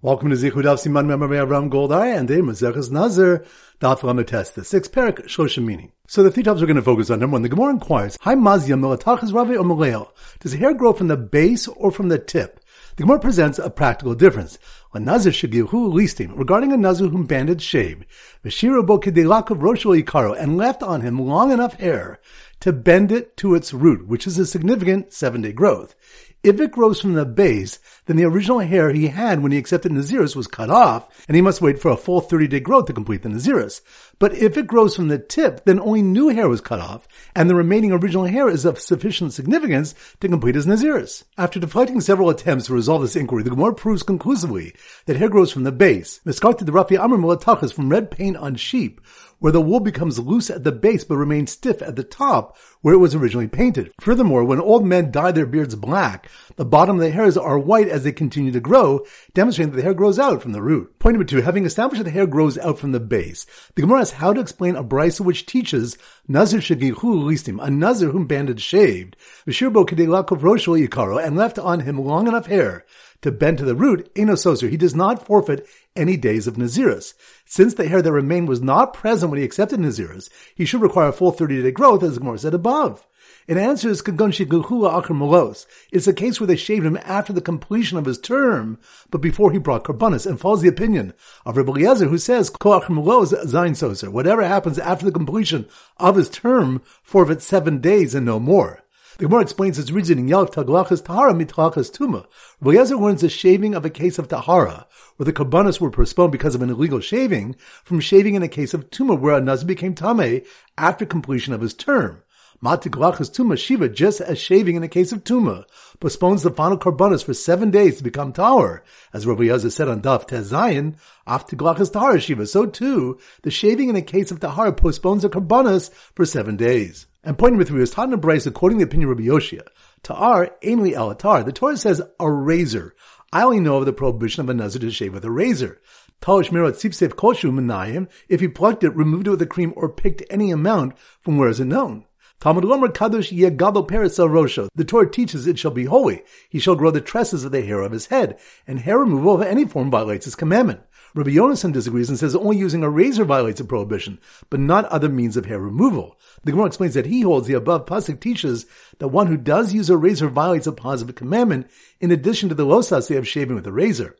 Welcome to Zichud Siman Avram Goldar and a Mazeches Nazir Daf Lamed the sixth parak Shloshim meaning. So the three topics we're going to focus on. Number one, the Gemara inquires, Hi Mazia Milatachas Ravi or Maleo? Does hair grow from the base or from the tip? The Gemara presents a practical difference. A Nazir Shagihu listim regarding a Nazir whom banded shaved, Veshiro Bo Kedelakov Roshel Ikaro, and left on him long enough hair to bend it to its root, which is a significant seven day growth. If it grows from the base, then the original hair he had when he accepted Naziris was cut off, and he must wait for a full 30 day growth to complete the Naziris. But if it grows from the tip, then only new hair was cut off, and the remaining original hair is of sufficient significance to complete his Naziris. After deflecting several attempts to resolve this inquiry, the Gemara proves conclusively that hair grows from the base. Miskarted the Rafi Amr Mulatachas from red paint on sheep, where the wool becomes loose at the base but remains stiff at the top where it was originally painted. Furthermore, when old men dye their beards black, the bottom of the hairs are white as they continue to grow, demonstrating that the hair grows out from the root. Point number two, having established that the hair grows out from the base, the Gemara asks how to explain a brisa which teaches Nazir shagichu listim, a Nazir whom banded shaved, Vishirbo kedelakov roshel yikaro, and left on him long enough hair to bend to the root, enososer, he does not forfeit any days of Nazirus. Since the hair that remained was not present when he accepted Nazirus, he should require a full 30 day growth, as Gemara said above. It answers Kagon It's a case where they shaved him after the completion of his term, but before he brought Karbanis, and follows the opinion of Rabbi Eliezer, who says, Zain Soser. Whatever happens after the completion of his term, forfeits seven days and no more. The Gemara explains its reasoning, Yalk Taglachas Tahara Mitlachas Tuma. Eliezer warns the shaving of a case of Tahara, where the Karbanas were postponed because of an illegal shaving, from shaving in a case of Tuma, where a Naz became Tame after completion of his term. Matiglachas Tuma Shiva, just as shaving in a case of Tuma, postpones the final Karbanas for seven days to become Tahor, as Rabbi Yazah said on Daf Tezayin, after Glachas Tahara Shiva. So too, the shaving in a case of Tahara postpones the Karbanas for seven days. And point number three is taught in a brisa according to the opinion of Rabbi Yoshia. Ta'ar, ainly alatar. The Torah says a razor. I only know of the prohibition of a nazir to shave with a razor. Talish mirot sipsev koshu menayim. If he plucked it, removed it with a cream, or picked any amount from where is it known? Talmud Lomer Kadosh Yegado Peres Rosho. The Torah teaches it shall be holy. He shall grow the tresses of the hair of his head, and hair removal of any form violates his commandment. Rabbi Yonasan disagrees and says only using a razor violates a prohibition, but not other means of hair removal. The Gemara explains that he holds the above pasuk teaches that one who does use a razor violates a positive commandment in addition to the losase of shaving with a razor.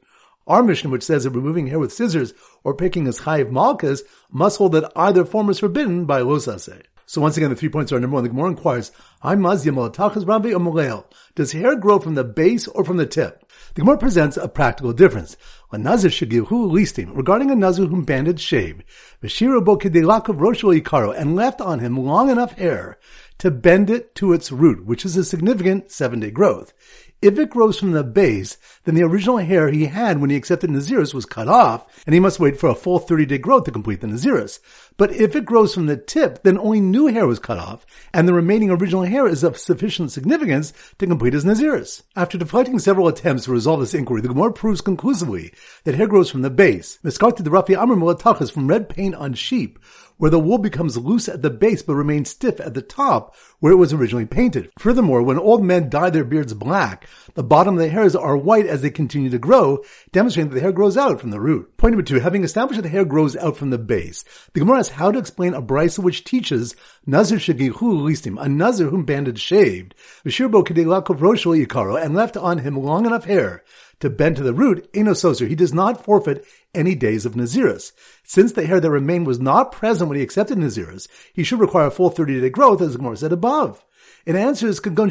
Our Mishnah, which says that removing hair with scissors or picking as chayiv malkas, must hold that either form is forbidden by losase. So once again, the three points are number one. The Gemara inquires, I'm Mazia Rabbi or Does hair grow from the base or from the tip? The Gemara presents a practical difference. When Nazir Shagihu listim regarding a Nazir whom banded shaved, Veshiro Bo Kedelakov Roshel Ikaro, and left on him long enough hair to bend it to its root, which is a significant seven day growth. If it grows from the base, then the original hair he had when he accepted Naziris was cut off, and he must wait for a full 30 day growth to complete the Naziris. But if it grows from the tip, then only new hair was cut off, and the remaining original hair is of sufficient significance to complete his Naziris. After deflecting several attempts to resolve this inquiry, the Gemara proves conclusively that hair grows from the base. Miskarted the Rafi Amr Mulatachas from red paint on sheep, where the wool becomes loose at the base but remains stiff at the top where it was originally painted. Furthermore, when old men dye their beards black, the bottom of the hairs are white as they continue to grow, demonstrating that the hair grows out from the root. Point number two, having established that the hair grows out from the base, the Gemara asks how to explain a brisa which teaches Nazir shagichu listim, a Nazir whom banded shaved, Vishirbo kedelakov roshel yikaro, and left on him long enough hair to bend to the root, enososer, he does not forfeit any days of Nazirus. Since the hair that remained was not present when he accepted Nazirus, he should require a full 30 day growth, as Gemara said above. It answers Kagon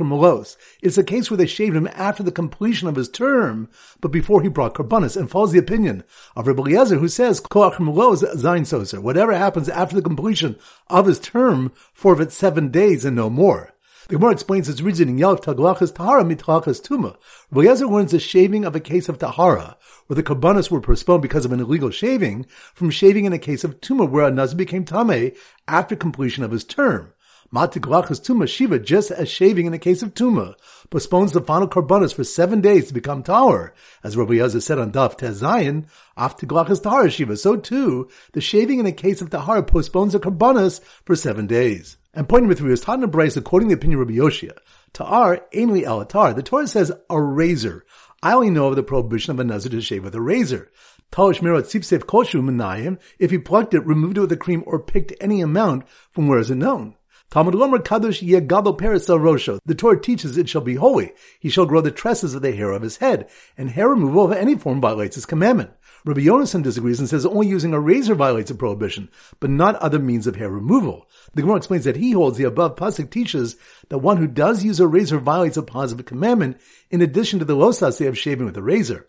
Molos. It's a case where they shaved him after the completion of his term, but before he brought Karbanis, and follows the opinion of Rabbi Eliezer, who says, Zain Soser. Whatever happens after the completion of his term, forfeit seven days and no more. The Gemara explains its reasoning, Yalk Taglachas Tahara Mitlachas Tuma. Rabbi warns the shaving of a case of Tahara, where the Karbanas were postponed because of an illegal shaving, from shaving in a case of Tuma, where a Naz became Tame after completion of his term. Matiglachas Tuma Shiva, just as shaving in a case of Tuma, postpones the final Karbanas for seven days to become Tahor, as Rabbi Yazah said on Daf Tezayin, after Glachas Tahara Shiva. So too, the shaving in a case of Tahara postpones the Karbanas for seven days. And point number three is taught in a according to the opinion of Rabbi Yoshia. Ta'ar, ainly alatar. The Torah says a razor. I only know of the prohibition of a nazir to shave with a razor. Talish mirot sifsef koshu menayim, if he plucked it, removed it with a cream, or picked any amount from where is it known. Talmud Gomer Kadosh Yegado Perisel Rosho. The Torah teaches it shall be holy. He shall grow the tresses of the hair of his head, and hair removal of any form violates his commandment. Rabbi Yonason disagrees and says only using a razor violates a prohibition, but not other means of hair removal. The Gemara explains that he holds the above pasuk teaches that one who does use a razor violates a positive commandment, in addition to the losase of shaving with a razor.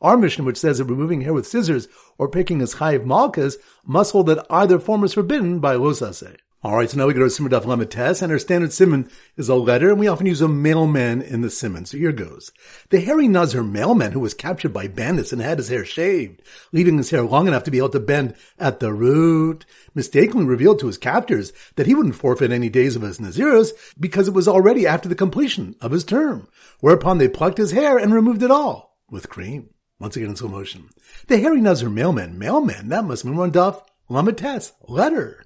Our Mishnah, which says that removing hair with scissors or picking as chayiv malchus, must hold that either form is forbidden by losase. All right, so now we go to Simon Daf Lamed Tes, and our standard simon is a letter, and we often use a mailman in the simon. So here goes. The hairy Nazir mailman who was captured by bandits and had his hair shaved, leaving his hair long enough to be able to bend at the root, mistakenly revealed to his captors that he wouldn't forfeit any days of his Nazirus because it was already after the completion of his term, whereupon they plucked his hair and removed it all with cream. Once again in slow motion. The hairy Nazir mailman, mailman, that must mean one Daf Lamed Tes, letter.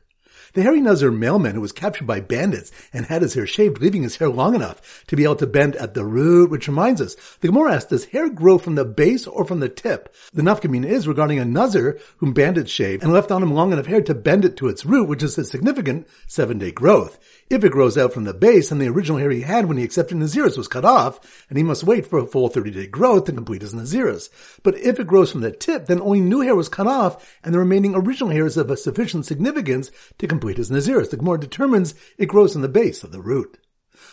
The hairy Nazir mailman who was captured by bandits and had his hair shaved, leaving his hair long enough to be able to bend at the root, which reminds us, the Gemara asks, does hair grow from the base or from the tip? The nafkamina is regarding a Nazir whom bandits shaved and left on him long enough hair to bend it to its root, which is a significant seven day growth. If it grows out from the base and the original hair he had when he accepted Naziris was cut off, and he must wait for a full 30 day growth to complete his Naziris. But if it grows from the tip, then only new hair was cut off, and the remaining original hair is of a sufficient significance to complete his Naziris. The Gemara determines it grows from the base of the root.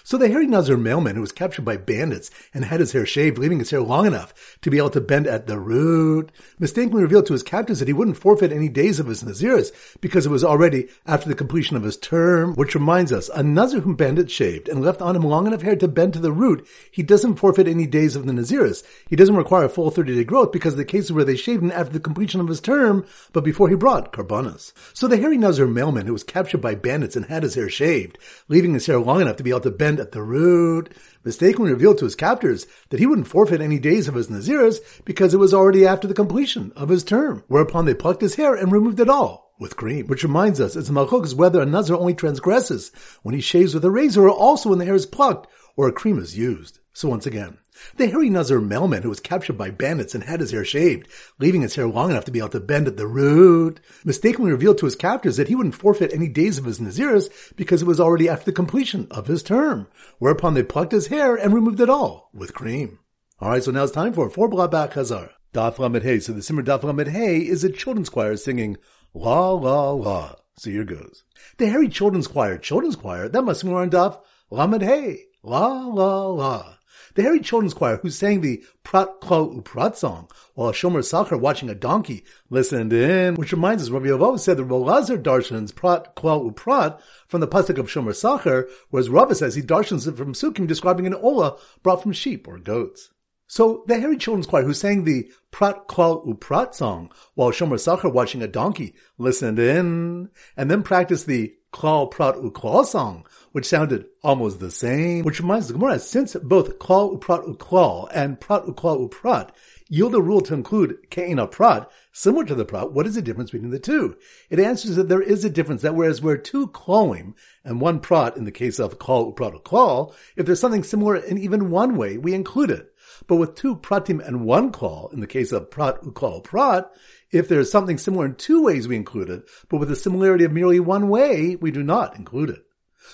So the hairy Nazir mailman who was captured by bandits and had his hair shaved, leaving his hair long enough to be able to bend at the root, mistakenly revealed to his captors that he wouldn't forfeit any days of his Naziris because it was already after the completion of his term, which reminds us, a Nazir whom bandits shaved and left on him long enough hair to bend to the root, he doesn't forfeit any days of the Naziris. He doesn't require a full 30 day growth because of the cases where they shaved him after the completion of his term, but before he brought karbanas. So the hairy Nazir mailman who was captured by bandits and had his hair shaved, leaving his hair long enough to be able to bend at the root, mistakenly revealed to his captors that he wouldn't forfeit any days of his Naziris because it was already after the completion of his term, whereupon they plucked his hair and removed it all with cream. Which reminds us, it's a is whether a Nazir only transgresses when he shaves with a razor or also when the hair is plucked or a cream is used. So once again, the hairy Nazir mailman who was captured by bandits and had his hair shaved, leaving his hair long enough to be able to bend at the root, mistakenly revealed to his captors that he wouldn't forfeit any days of his Naziris because it was already after the completion of his term, whereupon they plucked his hair and removed it all with cream. Alright, so now it's time for four Blabak Hazar. Daf Lamed Hey. So the Simmer Daf Lamed Hey is a children's choir singing La La La. So here goes. The hairy children's choir, children's choir, that must be more on Daf Lamed. La La La. The hairy children's choir who sang the Prat Klal Uprat song while Shomer Sachar watching a donkey listened in, which reminds us, Rabbi Yavov said the Rolazar darshans Prat Klal Uprat from the pasuk of Shomer Sachar, whereas Rava says he darshans it from Sukkim describing an ola brought from sheep or goats. So the hairy children's choir who sang the Prat Klal Uprat song while Shomer Sachar watching a donkey listened in, and then practiced the Klal Prat Uklal song, which sounded almost the same, which reminds the Gemara, since both Klal Uprat Uklal and Prat Uklal Uprat yield a rule to include Ke'ina Prat, similar to the Prat, what is the difference between the two? It answers that there is a difference, that whereas we're two Klalim and one Prat in the case of Klal Uprat Uklal, if there's something similar in even one way, we include it. But with two pratim and one klal, in the case of prat uklal prat, if there is something similar in two ways, we include it, but with a similarity of merely one way, we do not include it.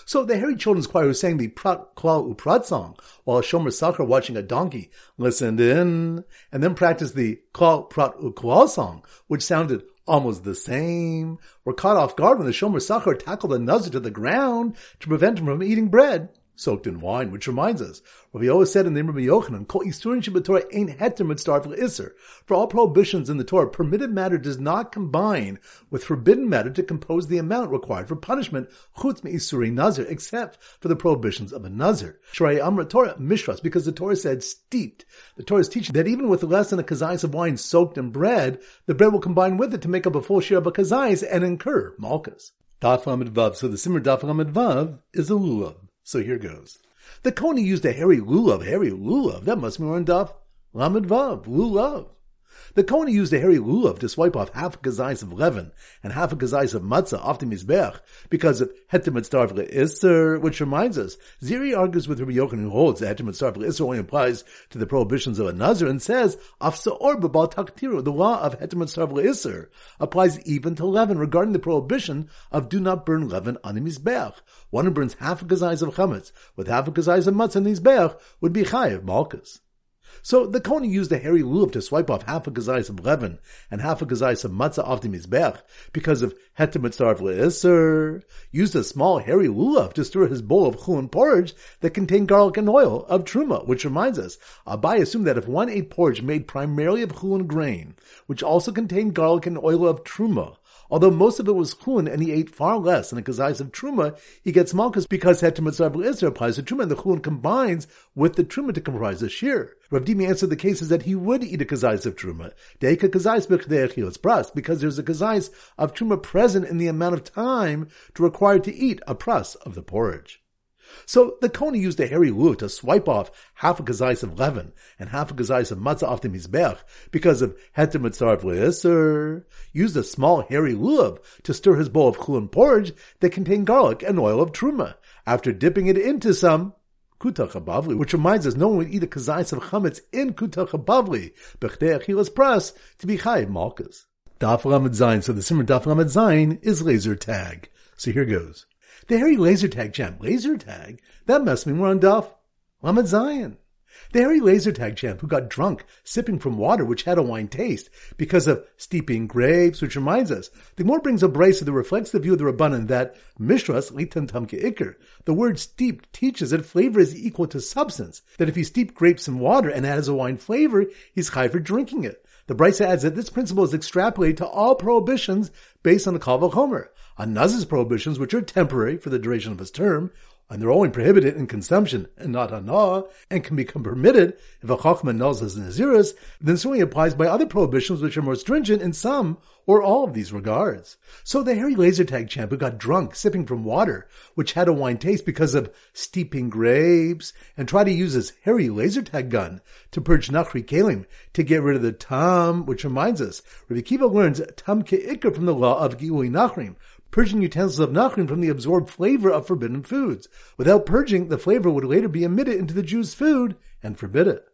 So the hairy children's choir who sang the Prat Klal Uprat song while Shomer Sachar watching a donkey listened in and then practiced the Klal Prat Uklal song, which sounded almost the same, were caught off guard when the Shomer Sachar tackled a Nazir to the ground to prevent him from eating bread soaked in wine, which reminds us, we always said in the Rabbi Yochanan, Kol Isurin Torah ain't heter mitzdarf iser. For all prohibitions in the Torah, permitted matter does not combine with forbidden matter to compose the amount required for punishment, chutz isuri nazir, except for the prohibitions of a nazir. Shrei Amra Torah mishras, because the Torah said steeped. The Torah is teaching that even with less than a kazayas of wine soaked in bread, the bread will combine with it to make up a full share of a kazayas and incur malchus. Daf Vav. So the Simmer Daf Vav is a lulav. So here goes. The Kohen used a hairy lulav, hairy lulav. That must be on Daf Lamed Vav, lulav. The Kohen used a hairy lulav to swipe off half a kazais of leaven and half a kazais of matzah off the mizbech because of hetem starv le'isser, which reminds us, Ziri argues with Rabbi Yochanan who holds that hetem starv le'isser only applies to the prohibitions of a nazir and says, afsa or b'bal taktiru, the law of hetem starv le'isser applies even to leaven regarding the prohibition of do not burn leaven on the mizbech. One who burns half a kazais of chametz with half a kazais of matzah on the mizbech would be chayiv malchus. So the Kohen used a hairy lulav to swipe off half a gazais of leaven and half a gazais of matzah off the mizbech because of hetem mitzarv le'isr. Used a small hairy lulav to stir his bowl of chulin porridge that contained garlic and oil of truma, which reminds us, uh, Abai assumed that if one ate porridge made primarily of chulin grain, which also contained garlic and oil of truma, Although most of it was chun and he ate far less than a kazais of truma, he gets malchus because hetem mitzvah Israel applies to truma and the chun combines with the truma to comprise the shir. Rav Dimi answered the cases that he would eat a kazais of truma. Deika kazais because there's a kazais of truma present in the amount of time to require to eat a pras of the porridge. So the Kohen used a hairy lulav to swipe off half a kazais of leaven and half a kazais of matzah off the mizbech because of heter mitzarv le'eser. Used a small hairy lulav to stir his bowl of chulin porridge that contained garlic and oil of truma. After dipping it into some kutach habavli, which reminds us no one would eat a kazais of chametz in kutach habavli, bechdei achilas pras, to be chayiv malkas. Daf Lamed Zayin. So the Simmer Daf Lamed Zayin is laser tag. So here goes. The hairy laser tag champ. Laser tag? That must mean we're on Duff. Lamed Zayin. The hairy laser tag champ who got drunk sipping from water which had a wine taste because of steeping grapes, which reminds us, the more brings a brace that reflects the view of the Rabbanan that Mishras litan tamke ikr. The word steeped teaches that flavor is equal to substance, that if you steep grapes in water and it has a wine flavor, he's high for drinking it. The Brisa adds that this principle is extrapolated to all prohibitions based on the Kal Homer. On Naz's prohibitions, which are temporary for the duration of his term, and they're only prohibited in consumption and not hana, and can become permitted if a chachman nulls his naziris, then certainly applies by other prohibitions which are more stringent in some or all of these regards. So the hairy laser tag champ who got drunk sipping from water, which had a wine taste because of steeping grapes, and tried to use his hairy laser tag gun to purge nachri kalim to get rid of the tam, which reminds us, Rabbi Kiva learns tam ke'ikr from the law of gi'ui nachrim, purging utensils of nachrim from the absorbed flavor of forbidden foods. Without purging, the flavor would later be emitted into the Jew's food and forbid it.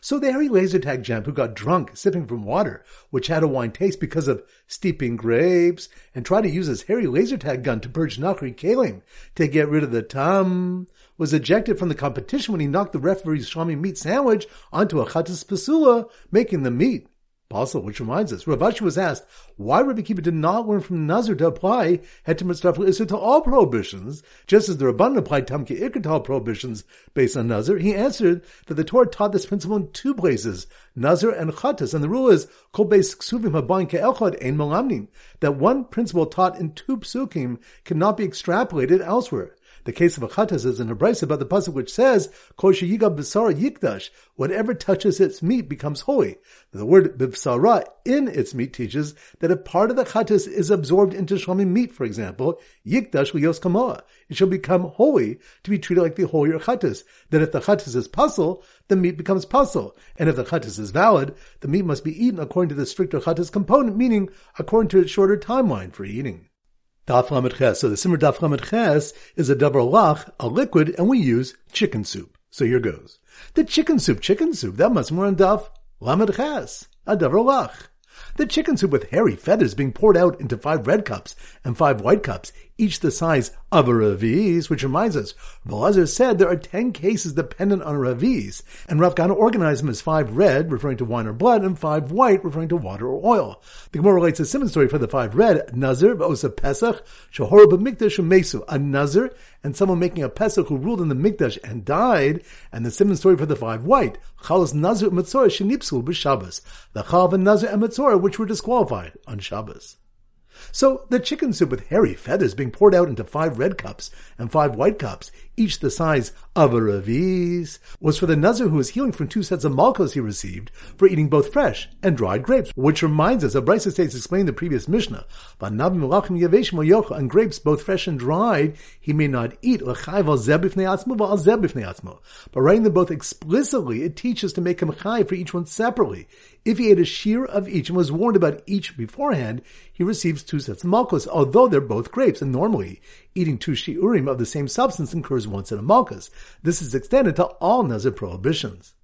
So the hairy laser tag who got drunk sipping from water, which had a wine taste because of steeping grapes, and tried to use his hairy laser tag gun to purge Nachri Kalim to get rid of the tum, was ejected from the competition when he knocked the referee's shami meat sandwich onto a chatas pasula, making the meat Possible, which reminds us, Rav Ashi was asked why Rabbi Kiva did not learn from Nazir to apply Hetem Isser to all prohibitions, just as the Rabban applied Tamki Ikr to all prohibitions based on Nazir. He answered that the Torah taught this principle in two places, Nazir and Chatas, and the rule is Kol Beis Ksuvim Habayin Ein Malamnim, that one principle taught in two psukim cannot be extrapolated elsewhere. The case of a chatas is in a brisa about the pasuk which says, "Kosher yiga b'sara yikdash." Whatever touches its meat becomes holy. The word b'sara in its meat teaches that if part of the chatas is absorbed into shlomim meat, for example, yikdash liyos kamoa, it shall become holy to be treated like the holier chatas. That if the chatas is pasul, the meat becomes pasul, and if the chatas is valid, the meat must be eaten according to the stricter chatas component, meaning according to its shorter timeline for eating. Daf Lamed Ches. So the Simmer Daf Lamed Ches is a davar lach, a liquid, and we use chicken soup. So here goes. The chicken soup, chicken soup, that must more on Daf Lamed Ches, a davar lach. The chicken soup with hairy feathers being poured out into five red cups and five white cups, each the size of a raviz, which reminds us, Belazar said there are ten cases dependent on raviz, and Rav Gana organized them as five red, referring to wine or blood, and five white, referring to water or oil. The Gemara relates a similar story for the five red, Nazir, Ba'osa Pesach, Shahor B'mikdash Mesu, a Nazir, and someone making a Pesach who ruled in the Mikdash and died, and the similar story for the five white, Chalas Nazir Matzorah Shenipsul B'Shabbos, the Chav and Nazir and Matzorah which were disqualified on Shabbos. So the chicken soup with hairy feathers being poured out into five red cups and five white cups, each the size of a ravis, was for the nazir who was healing from two sets of malchus he received for eating both fresh and dried grapes. Which reminds us, of Brisa states explained the previous Mishnah, and grapes both fresh and dried he may not eat. But writing them both explicitly, it teaches to make him chai for each one separately. If he ate a shear of each and was warned about each beforehand, he receives two sets of malchus, although they're both grapes, and normally eating two shiurim of the same substance incurs one set of malchus. This is extended to all nazir prohibitions.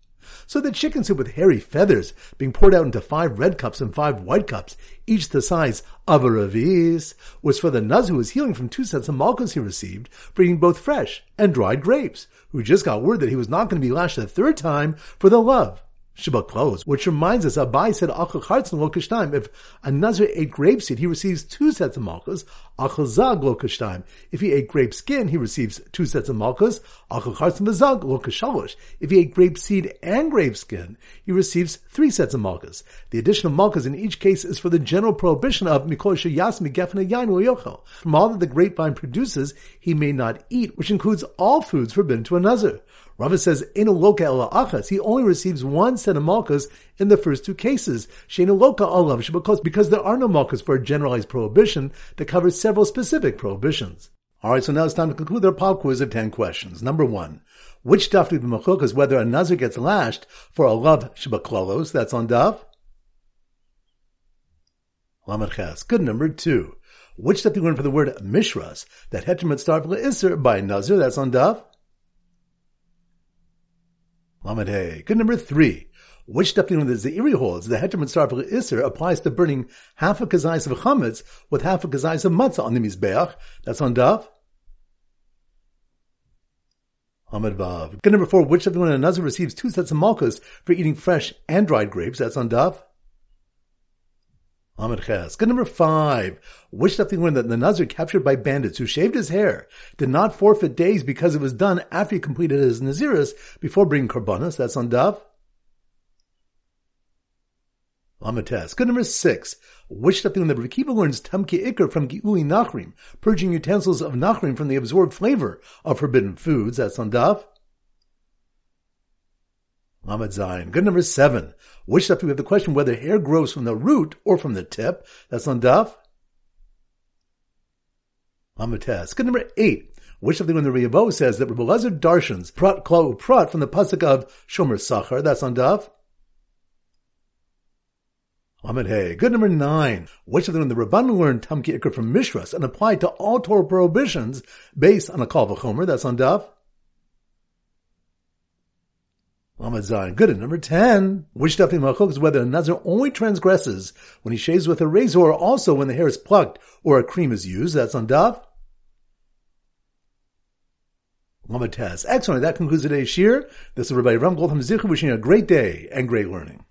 So the chicken soup with hairy feathers being poured out into five red cups and five white cups, each the size of a ravis, was for the nuz who was healing from two sets of malchus he received for eating both fresh and dried grapes, who just got word that he was not going to be lashed a third time for the love Shabbat clothes, which reminds us, Abai said, lo If a Nazir ate grapeseed, he receives two sets of malchus. Achal lo kishtaim. If he ate grape skin, he receives two sets of malchus. Achal v'zag lo kishalosh. If he ate grape seed and grape skin, he receives three sets of malchus. The addition of malchus in each case is for the general prohibition of mikol sheyas migefna yain yochel. From all that the grapevine produces, he may not eat, which includes all foods forbidden to a Nazir. Rava says, in a loka ela achas, he only receives one set of malchus in the first two cases. Sheinu loka alav, because, because there are no malchus for a generalized prohibition that covers several specific prohibitions. Alright, so now it's time to conclude our pop quiz of 10 questions. Number one, which daf do the is whether a nazir gets lashed for a love shabaklolos, that's on daf? Lamed. Good number two. Which daf do you learn for the word mishras, that heteromet start for by nazir, that's on daf? Lamed Hey. Good number three. Which step the Zairi holds the heter mitzvah for Isser applies to burning half a kazais of chametz with half a kazais of matzah on the mizbeach. That's on daf. Ahmed Vav. Good number four. Which of the one a nazir receives two sets of malchus for eating fresh and dried grapes? That's on daf. Ahmed Ches. Good number five. Which stuff one that the Nazir captured by bandits who shaved his hair did not forfeit days because it was done after he completed his Naziris before bringing Karbanas? That's on Dav. Ahmed Tes. Good number six. Stuff one that Rekiva learns Tamki Ikr from Giuli Nachrim, purging utensils of Nachrim from the absorbed flavor of forbidden foods? That's on Dav. Lamed Zayin. Good number seven. Which stuff we have the question whether hair grows from the root or from the tip. That's on Daf. Lamed Tes. Good number eight. Which of the when the Riyavo says that Rabbi Lazar darshans prat klau prat from the pasuk of Shomer Sachar. That's on Daf. Lamed Hey. Good number nine. Which of the them the Rabban learned Tamki Ikr from Mishras and applied to all Torah prohibitions based on a Kal V'chomer. That's on Daf. Zayin. Good. And number 10, which Dafim Machok is whether a Nazir only transgresses when he shaves with a razor or also when the hair is plucked or a cream is used. That's on Daf. Lamed Taz. Excellent. That concludes today's shir. This is Rabbi Ram Goldham Zichu wishing you a great day and great learning.